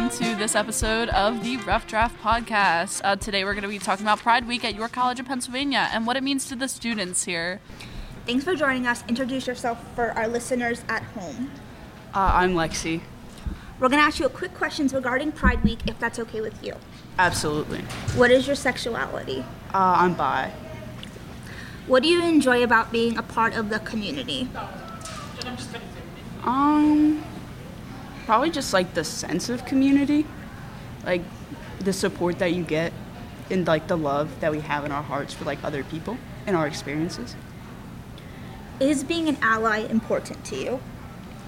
guys, welcome to this episode of the Rough Draft Podcast. Uh, today we're going to be talking about Pride Week at York College of Pennsylvania and what it means to the students here. Thanks for joining us. Introduce yourself for our listeners at home. Uh, I'm Lexi. We're going to ask you a quick questions regarding Pride Week, if that's okay with you. Absolutely. What is your sexuality? Uh, I'm bi. What do you enjoy about being a part of the community? Um, probably just like the sense of community, like the support that you get, and like the love that we have in our hearts for like other people and our experiences. Is being an ally important to you?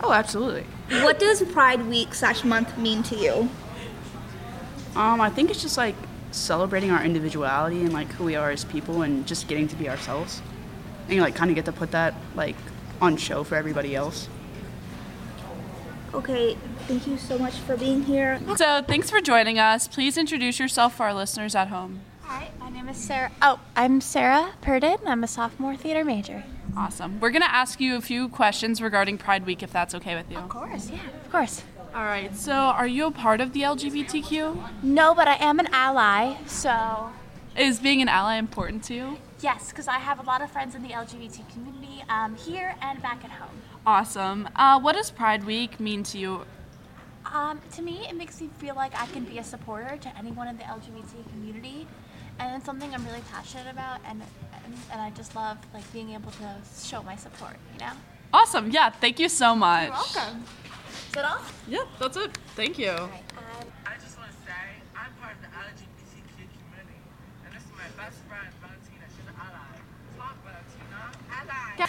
Oh, absolutely. What does Pride Week slash month mean to you? Um, I think it's just like celebrating our individuality and like who we are as people and just getting to be ourselves. And you like kind of get to put that like on show for everybody else. Okay, thank you so much for being here. So, thanks for joining us. Please introduce yourself for our listeners at home. Hi, my name is Sarah. Oh, I'm Sarah Purdon. I'm a sophomore theater major. Awesome. We're going to ask you a few questions regarding Pride Week, if that's okay with you. Of course, yeah, of course. All right. So, are you a part of the LGBTQ? No, but I am an ally, so Is being an ally important to you? yes, because I have a lot of friends in the LGBT community um, here and back at home. Awesome. Uh, what does Pride Week mean to you? Um, to me, it makes me feel like I can be a supporter to anyone in the LGBT community, and it's something I'm really passionate about, and and, and I just love like being able to show my support. You know. Awesome. Yeah. Thank you so much. You're Is that all? Yeah, that's it. Thank you. Um, I just want to say I'm part of the LGBTQ community, and this is my best friend Valentina. She's an ally. Talk Valentina. Ally.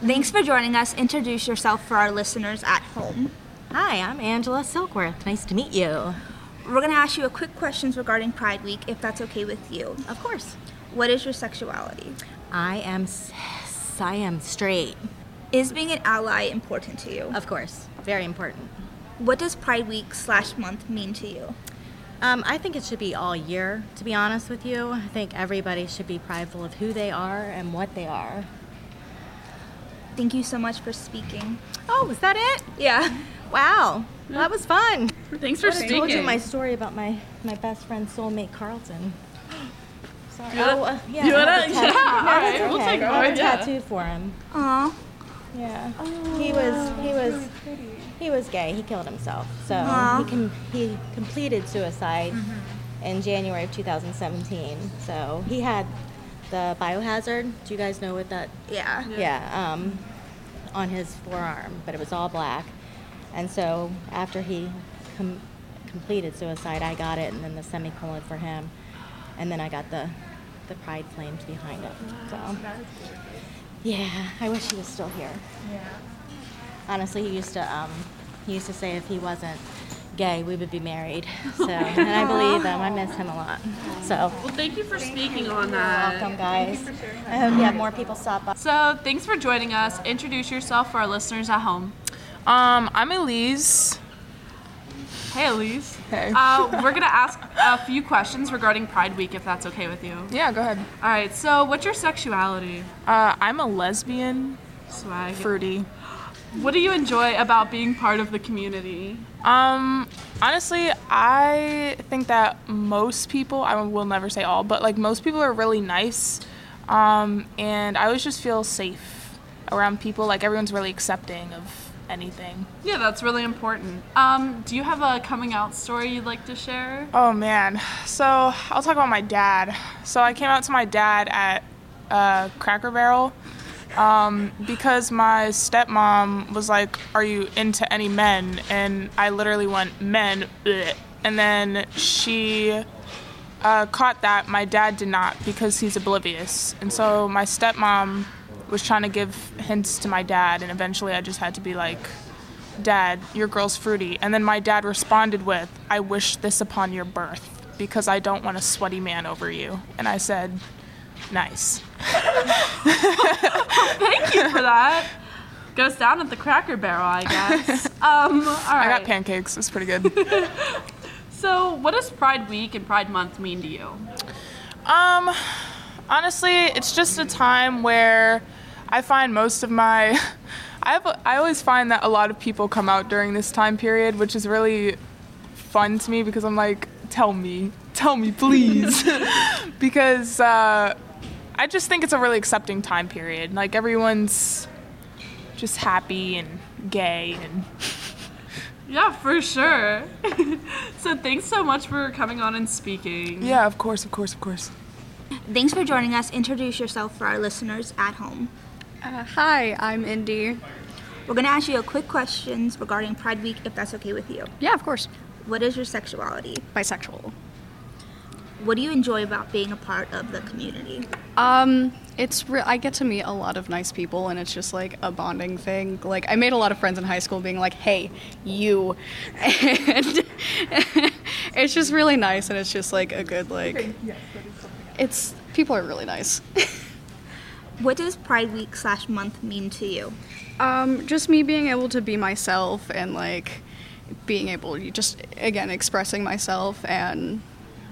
Thanks for joining us. Introduce yourself for our listeners at home. Hi, I'm Angela Silkworth. Nice to meet you. We're going to ask you a quick questions regarding Pride Week, if that's okay with you. Of course. What is your sexuality? I am s- I am straight. Is being an ally important to you? Of course. Very important. What does Pride Week slash month mean to you? Um, I think it should be all year, to be honest with you. I think everybody should be prideful of who they are and what they are. Thank you so much for speaking. Oh, was that it? Yeah. Wow. That was fun. Thanks for I told you my story about my, my best friend soulmate Carlton. Sorry. You wanna- oh, uh, yeah. you I have wanna- a tattoo. yeah, No, all right, that's we'll take. I have a Yeah. tattoo for him. Aw. Yeah. he was he was he was gay. He killed himself. So Aw. he com- he completed suicide in January of 2017. So he had the biohazard. Do you guys know what that? Yeah. Yeah. um, on his forearm, but it was all black. And so after he com- completed suicide, I got it, and then the semicolon for him, and then I got the the pride flames behind it. So. Yeah, I wish he was still here. Yeah. Honestly, he used to um, he used to say if he wasn't gay, we would be married. So, and I believe him. I miss him a lot. So, Well, thank you for speaking on that. welcome, guys. I hope you have more people stop by. So, thanks for joining us. Introduce yourself for our listeners at home. Um, I'm Elise. Hey, Elise. Hey. Uh, we're gonna ask a few questions regarding Pride Week, if that's okay with you. Yeah, go ahead. All right. So, what's your sexuality? Uh, I'm a lesbian, Swag. fruity. What do you enjoy about being part of the community? Um, honestly, I think that most people, I will never say all, but like most people are really nice. Um, and I always just feel safe around people. Like everyone's really accepting of anything. Yeah, that's really important. Um, do you have a coming out story you'd like to share? Oh man. So I'll talk about my dad. So I came out to my dad at uh, Cracker Barrel um, because my stepmom was like, "Are you into any men?" And I literally went, "Men." bleh." And then she uh, caught that my dad did not because he's oblivious. And so my stepmom was trying to give hints to my dad, and eventually I just had to be like, Dad, your girl's fruity. And then my dad responded with, I wish this upon your birth because I don't want a sweaty man over you. And I said, Nice. Thank you for that. Goes down at the Cracker Barrel, I guess. um, all I got pancakes. It's pretty good. So, what does Pride Week and Pride Month mean to you? Um, honestly, it's just a time where I find most of my. I have. I always find that a lot of people come out during this time period, which is really fun to me because I'm like, tell me, tell me, please. because uh, I just think it's a really accepting time period. Like everyone's just happy and gay and Yeah, for sure. so thanks so much for coming on and speaking. yeah, of course, of course, of course. Thanks for joining us. Introduce yourself for our listeners at home. Uh, hi, I'm Indy. We're going to ask you a quick questions regarding Pride Week, if that's okay with you. Yeah, of course. What is your sexuality? Bisexual. What do you enjoy about being a part of the community? Um, it's re- I get to meet a lot of nice people, and it's just like a bonding thing. Like I made a lot of friends in high school, being like, "Hey, you," and it's just really nice, and it's just like a good like. It's people are really nice. What does Pride Week slash month mean to you? Um, just me being able to be myself and like being able to just again expressing myself and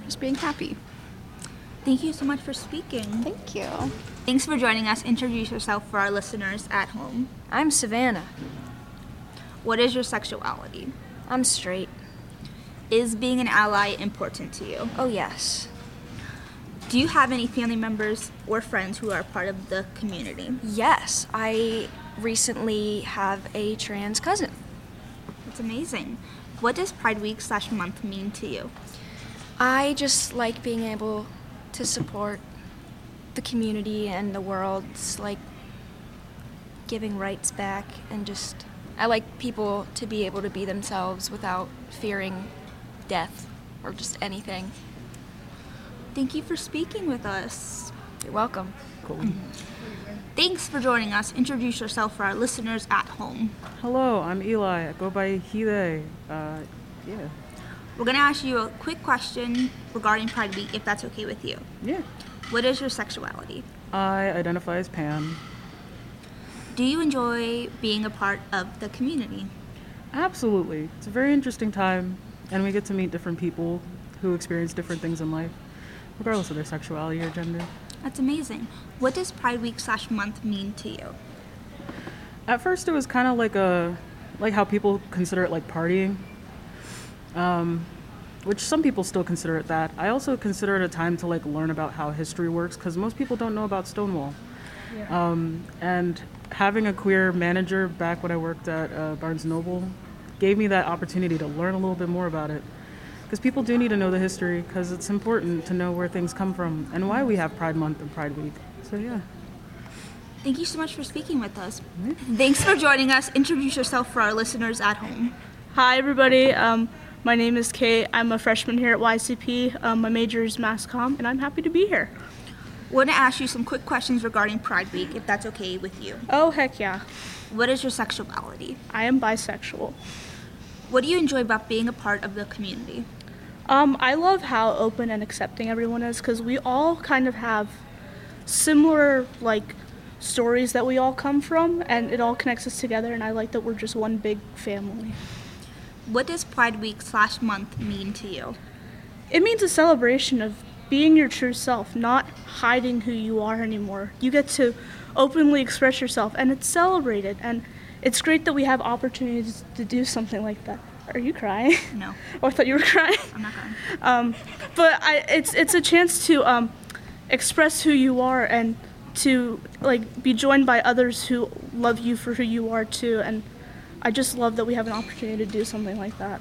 just being happy. Thank you so much for speaking. Thank you. Thanks for joining us. Introduce yourself for our listeners at home. I'm Savannah. What is your sexuality? I'm straight. Is being an ally important to you? Oh, yes. Do you have any family members or friends who are part of the community? Yes, I recently have a trans cousin. That's amazing. What does Pride Week slash month mean to you? I just like being able to support the community and the world's like giving rights back and just I like people to be able to be themselves without fearing death or just anything. Thank you for speaking with us. You're welcome. Thanks for joining us. Introduce yourself for our listeners at home. Hello, I'm Eli. I go by Hide. Uh, yeah. We're going to ask you a quick question regarding Pride Week, if that's okay with you. Yeah. What is your sexuality? I identify as pan. Do you enjoy being a part of the community? Absolutely. It's a very interesting time, and we get to meet different people who experience different things in life, regardless of their sexuality or gender. That's amazing. What does Pride Week slash month mean to you? At first, it was kind of like a, like how people consider it like partying, um, which some people still consider it that. I also consider it a time to like learn about how history works because most people don't know about Stonewall. Um, and having a queer manager back when I worked at uh, Barnes Noble gave me that opportunity to learn a little bit more about it. Because people do need to know the history, because it's important to know where things come from and why we have Pride Month and Pride Week. So, yeah. Thank you so much for speaking with us. Thanks for joining us. Introduce yourself for our listeners at home. Hi, everybody. Um, my name is Kate. I'm a freshman here at YCP. Um, my major is mass comm, and I'm happy to be here. We're to ask you some quick questions regarding Pride Week, if that's okay with you. Oh, heck yeah. What is your sexuality? I am bisexual. What do you enjoy about being a part of the community? Um, I love how open and accepting everyone is because we all kind of have similar, like, stories that we all come from, and it all connects us together, and I like that we're just one big family. What does Pride Week slash month mean to you? It means a celebration of being your true self, not hiding who you are anymore. You get to openly express yourself, and it's celebrated. And it's great that we have opportunities to do something like that. Are you crying? No. oh, I thought you were crying. I'm not crying. Um, but I, it's it's a chance to um, express who you are and to like be joined by others who love you for who you are too. And I just love that we have an opportunity to do something like that.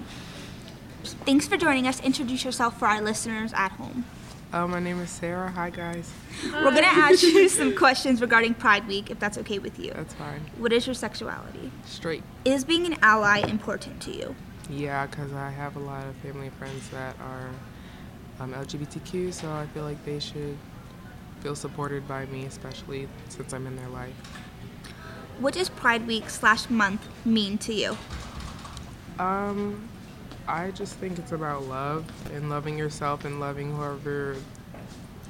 Thanks for joining us. Introduce yourself for our listeners at home. Uh, my name is Sarah. Hi, guys. We're going to ask you some questions regarding Pride Week, if that's okay with you. That's fine. What is your sexuality? Straight. Is being an ally important to you? Yeah, because I have a lot of family and friends that are um, LGBTQ, so I feel like they should feel supported by me, especially since I'm in their life. What does Pride Week slash month mean to you? Um, I just think it's about love and loving yourself and loving whoever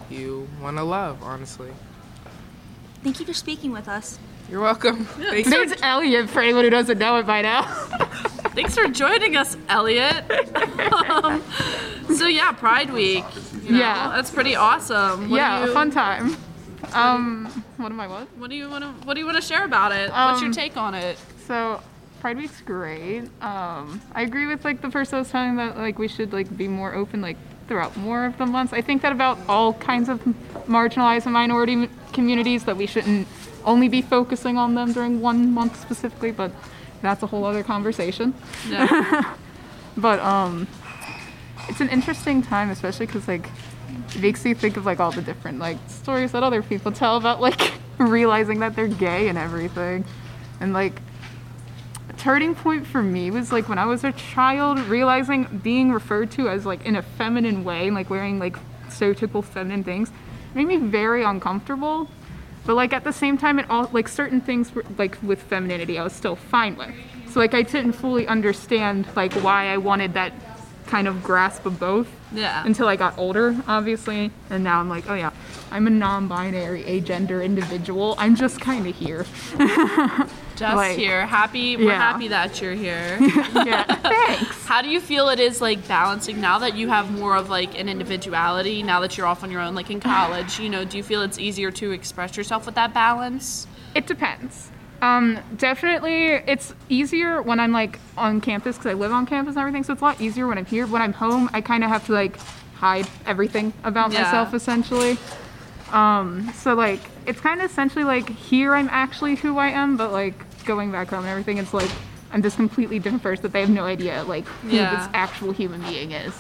you want to love, honestly. Thank you for speaking with us. You're welcome. Thanks Name's Elliot, for anyone who doesn't know it by now. Thanks for joining us, Elliot. um, so yeah, Pride Week. you know, Yeah. that's pretty awesome. What yeah, you, a fun time. Um, what am I what? What do you want to What do you want to share about it? What's your Um, take on it? So, Pride Week's great. Um, I agree with like the person I was telling that like we should like be more open like throughout more of the months. I think that about all kinds of marginalized and minority communities that we shouldn't only be focusing on them during one month specifically, but that's a whole other conversation. Yeah. but um, it's an interesting time, especially because like it makes you think of like all the different like stories that other people tell about like realizing that they're gay and everything, and like a turning point for me was like when I was a child, realizing being referred to as like in a feminine way, and like wearing like stereotypical feminine things, made me very uncomfortable. But like at the same time, it all like certain things were like with femininity, I was still fine with. So like I didn't fully understand like why I wanted that kind of grasp of both Yeah. until I got older, obviously. And now I'm like, oh yeah, I'm a non-binary, agender individual. I'm just kind of here. Just Like, here. Happy. We're yeah. happy that you're here. yeah, thanks. How do you feel it is like balancing now that you have more of like an individuality now that you're off on your own, like in college? You know, do you feel it's easier to express yourself with that balance? It depends. Um, definitely, it's easier when I'm like on campus because I live on campus and everything. So it's a lot easier when I'm here. When I'm home, I kind of have to like hide everything about Yeah. myself essentially. Um, so like it's kind of essentially like here I'm actually who I am, but like going back home and everything, it's like I'm this completely different person that they have no idea like who Yeah. this actual human being is.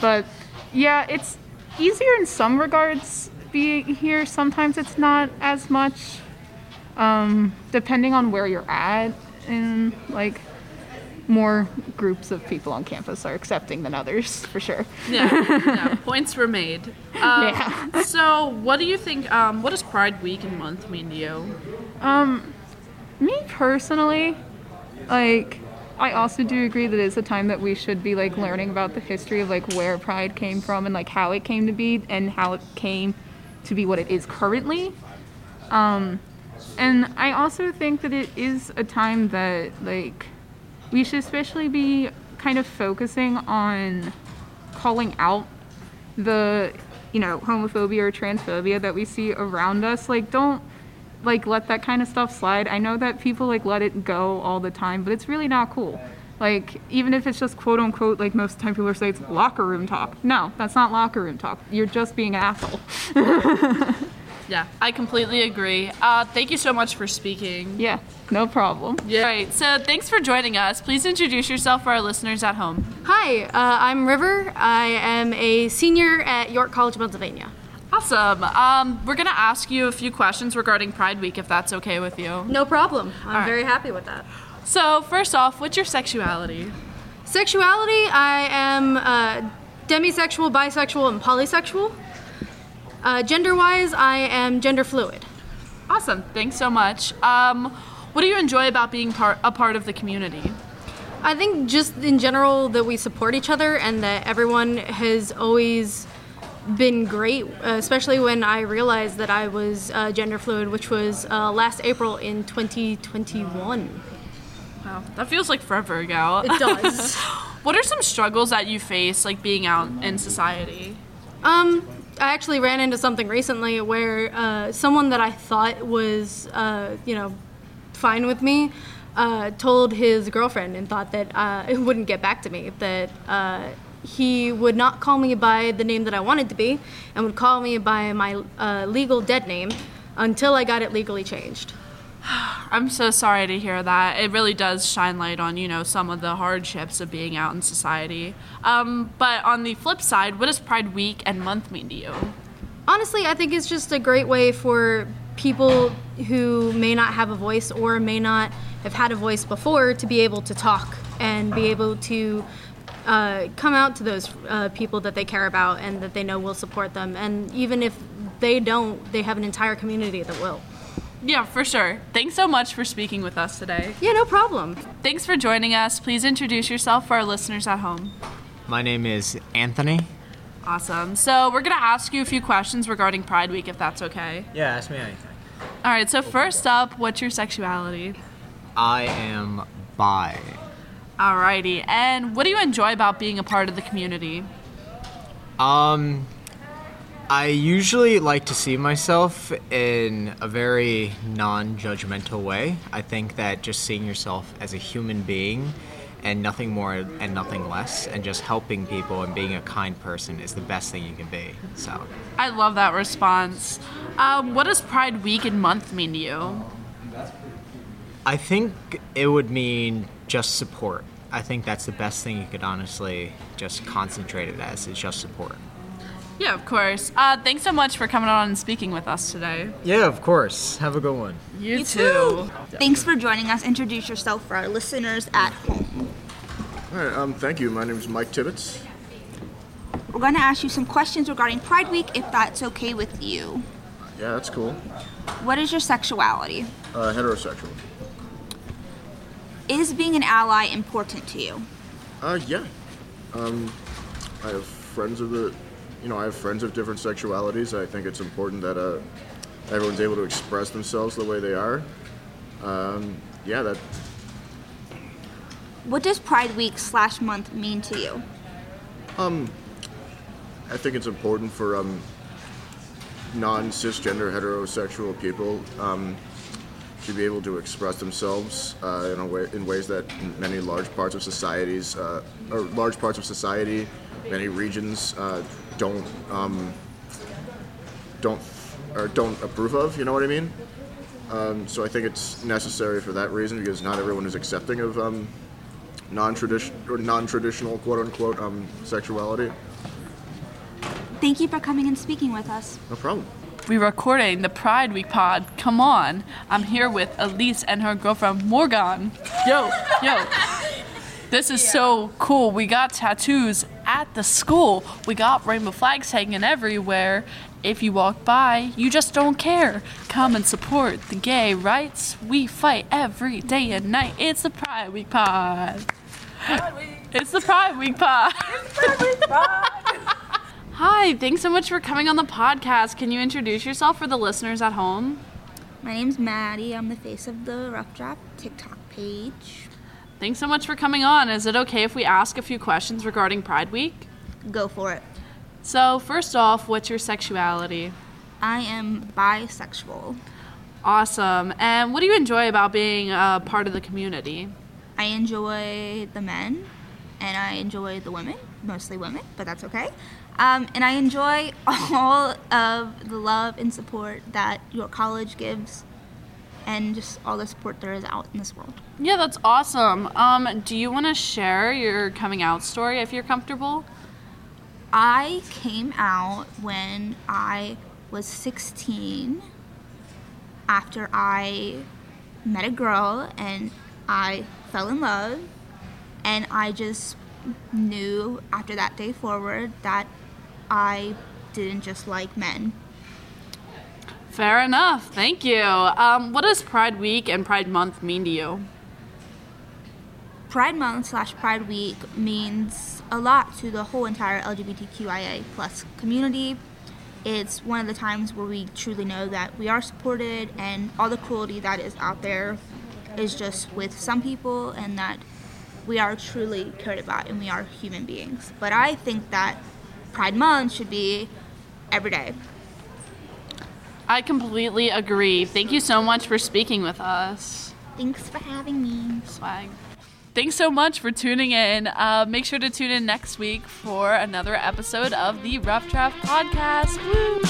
But yeah, it's easier in some regards being here. Sometimes it's not as much um, depending on where you're at and like more groups of people on campus are accepting than others for sure Yeah, yeah. Points were made. Um, Yeah. So, what do you think? Um, what does Pride Week and month mean to you? um me personally like i also do agree that it's a time that we should be like learning about the history of like where pride came from and like how it came to be and how it came to be what it is currently um and i also think that it is a time that like we should especially be kind of focusing on calling out the you know homophobia or transphobia that we see around us. Like don't like let that kind of stuff slide. I know that people like let it go all the time but it's really not cool. Like even if it's just quote unquote like most time people saying it's locker room talk. No that's not locker room talk. You're just being an asshole Yeah, I completely agree. Uh, thank you so much for speaking. yeah no problem Yeah. Right. So, thanks for joining us. Please introduce yourself for our listeners at home. Hi, uh, I'm River. I am a senior at York College, Pennsylvania. Awesome. Um, we're gonna ask you a few questions regarding Pride Week, if that's okay with you. No problem. I'm All right. very happy with that. So, first off, what's your sexuality? Sexuality, I am uh, demisexual, bisexual, and polysexual. Uh, gender wise, I am gender fluid. Awesome. Thanks so much. Um, what do you enjoy about being part a part of the community? I think just in general that we support each other and that everyone has always been great, especially when I realized that I was uh, gender fluid, which was uh, last April in 2021. Wow, that feels like forever ago. It does. what are some struggles that you face, like being out in society? Um, I actually ran into something recently where uh, someone that I thought was, uh, you know, fine with me, uh, told his girlfriend and thought that uh, it wouldn't get back to me. That uh, he would not call me by the name that I wanted to be, and would call me by my uh, legal dead name until I got it legally changed. I'm so sorry to hear that. It really does shine light on, you know, some of the hardships of being out in society. Um, but on the flip side, what does Pride Week and month mean to you? Honestly, I think it's just a great way for people who may not have a voice or may not have had a voice before to be able to talk and be able to uh, come out to those uh, people that they care about and that they know will support them. And even if they don't, they have an entire community that will. Yeah, for sure. Thanks so much for speaking with us today. Yeah, no problem. Thanks for joining us. Please introduce yourself for our listeners at home. My name is Anthony. Awesome. So, we're going to ask you a few questions regarding Pride Week, if that's okay. Yeah, ask me anything. All right, so first up, what's your sexuality? I am bi. Alrighty, and what do you enjoy about being a part of the community? Um, I usually like to see myself in a very non judgmental way. I think that just seeing yourself as a human being and nothing more and nothing less, and just helping people and being a kind person is the best thing you can be. So, I love that response. Um, what does Pride Week and month mean to you? I think it would mean just support. I think that's the best thing you could honestly just concentrate it as is just support. Yeah, of course. Uh, thanks so much for coming on and speaking with us today. Yeah, of course. Have a good one. You, too. Thanks for joining us. Introduce yourself for our listeners at home. All right, um, thank you. My name is Mike Tibbetts. We're going to ask you some questions regarding Pride Week, if that's okay with you. Yeah, that's cool. What is your sexuality? Uh, heterosexual. Is being an ally important to you? Uh, yeah. Um, I have friends of the, you know, I have friends of different sexualities. I think it's important that uh, everyone's able to express themselves the way they are. Um, yeah, that. What does Pride Week slash month mean to you? Um, I think it's important for um, non-cisgender heterosexual people um, to be able to express themselves uh, in a way in ways that many large parts of societies uh, or large parts of society, many regions uh, don't um, don't or don't approve of. You know what I mean? Um, so I think it's necessary for that reason because not everyone is accepting of um, non-traditional or non-traditional quote unquote um, sexuality. Thank you for coming and speaking with us. No problem. We're recording the Pride Week pod. Come on. I'm here with Elise and her girlfriend Morgan. Yo, yo. This is so cool. We got tattoos at the school. We got rainbow flags hanging everywhere. If you walk by, you just don't care. Come and support the gay rights. We fight every day and night. It's the Pride Week pod. It's the Pride Week pod. Hi, thanks so much for coming on the podcast. Can you introduce yourself for the listeners at home? My name's Maddie. I'm the face of the Rough Draft TikTok page. Thanks so much for coming on. Is it okay if we ask a few questions regarding Pride Week? Go for it. So, first off, what's your sexuality? I am bisexual. Awesome. And what do you enjoy about being a part of the community? I enjoy the men and I enjoy the women, mostly women, but that's okay. Um, and I enjoy all of the love and support that your college gives and just all the support there is out in this world. Yeah, that's awesome. Um, do you want to share your coming out story if you're comfortable? I came out when I was 16 after I met a girl and I fell in love and I just knew after that day forward that I didn't just like men. Fair enough. Thank you. Um, what does Pride Week and Pride Month mean to you? Pride Month slash Pride Week means a lot to the whole entire LGBTQIA plus community. It's one of the times where we truly know that we are supported and all the cruelty that is out there is just with some people and that we are truly cared about and we are human beings. But I think that Pride Month should be every day. I completely agree. Thank you so much for speaking with us. Thanks for having me. Swag. Thanks so much for tuning in. Uh, make sure to tune in next week for another episode of the Rough Draft Podcast. Woo!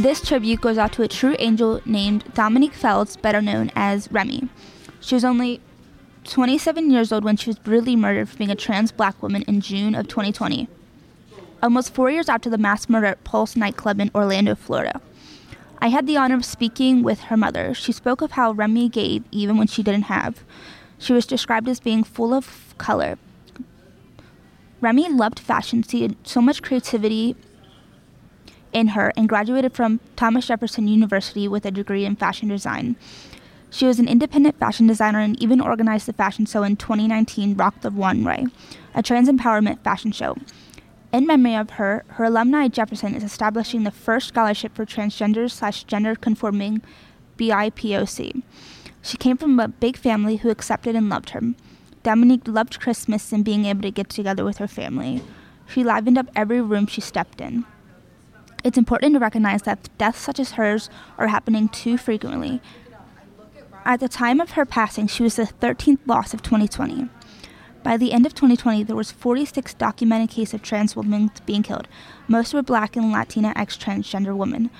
This tribute goes out to a true angel named Dominique Fells, better known as Remy. She was only 27 years old when she was brutally murdered for being a trans black woman in June of 2020. Almost four years after the mass murder at Pulse nightclub in Orlando, Florida. I had the honor of speaking with her mother. She spoke of how Remy gave even when she didn't have. She was described as being full of color. Remy loved fashion. She had so much creativity in her and graduated from Thomas Jefferson University with a degree in fashion design. She was an independent fashion designer and even organized the fashion show in 2019 Rock the One Runway, a trans empowerment fashion show. In memory of her, her alumni at Jefferson is establishing the first scholarship for transgender slash gender conforming BIPOC. She came from a big family who accepted and loved her. Dominique loved Christmas and being able to get together with her family. She livened up every room she stepped in. It's important to recognize that deaths such as hers are happening too frequently. At the time of her passing, she was the 13th loss of 2020. By the end of 2020, there was 46 documented cases of trans women being killed. Most were black and Latina ex-transgender women.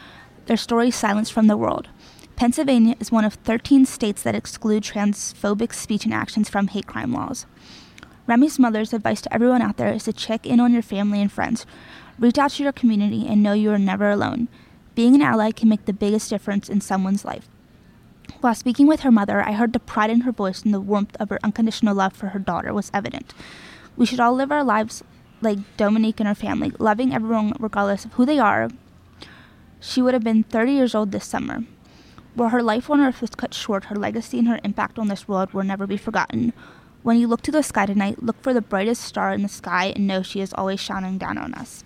Their stories silenced from the world. Pennsylvania is one of 13 states that exclude transphobic speech and actions from hate crime laws. Remy's mother's advice to everyone out there is to check in on your family and friends. Reach out to your community and know you are never alone. Being an ally can make the biggest difference in someone's life. While speaking with her mother, I heard the pride in her voice and the warmth of her unconditional love for her daughter was evident. We should all live our lives like Dominique and her family, loving everyone regardless of who they are. She would have been 30 years old this summer. While her life on earth was cut short, her legacy and her impact on this world will never be forgotten. When you look to the sky tonight, look for the brightest star in the sky and know she is always shining down on us.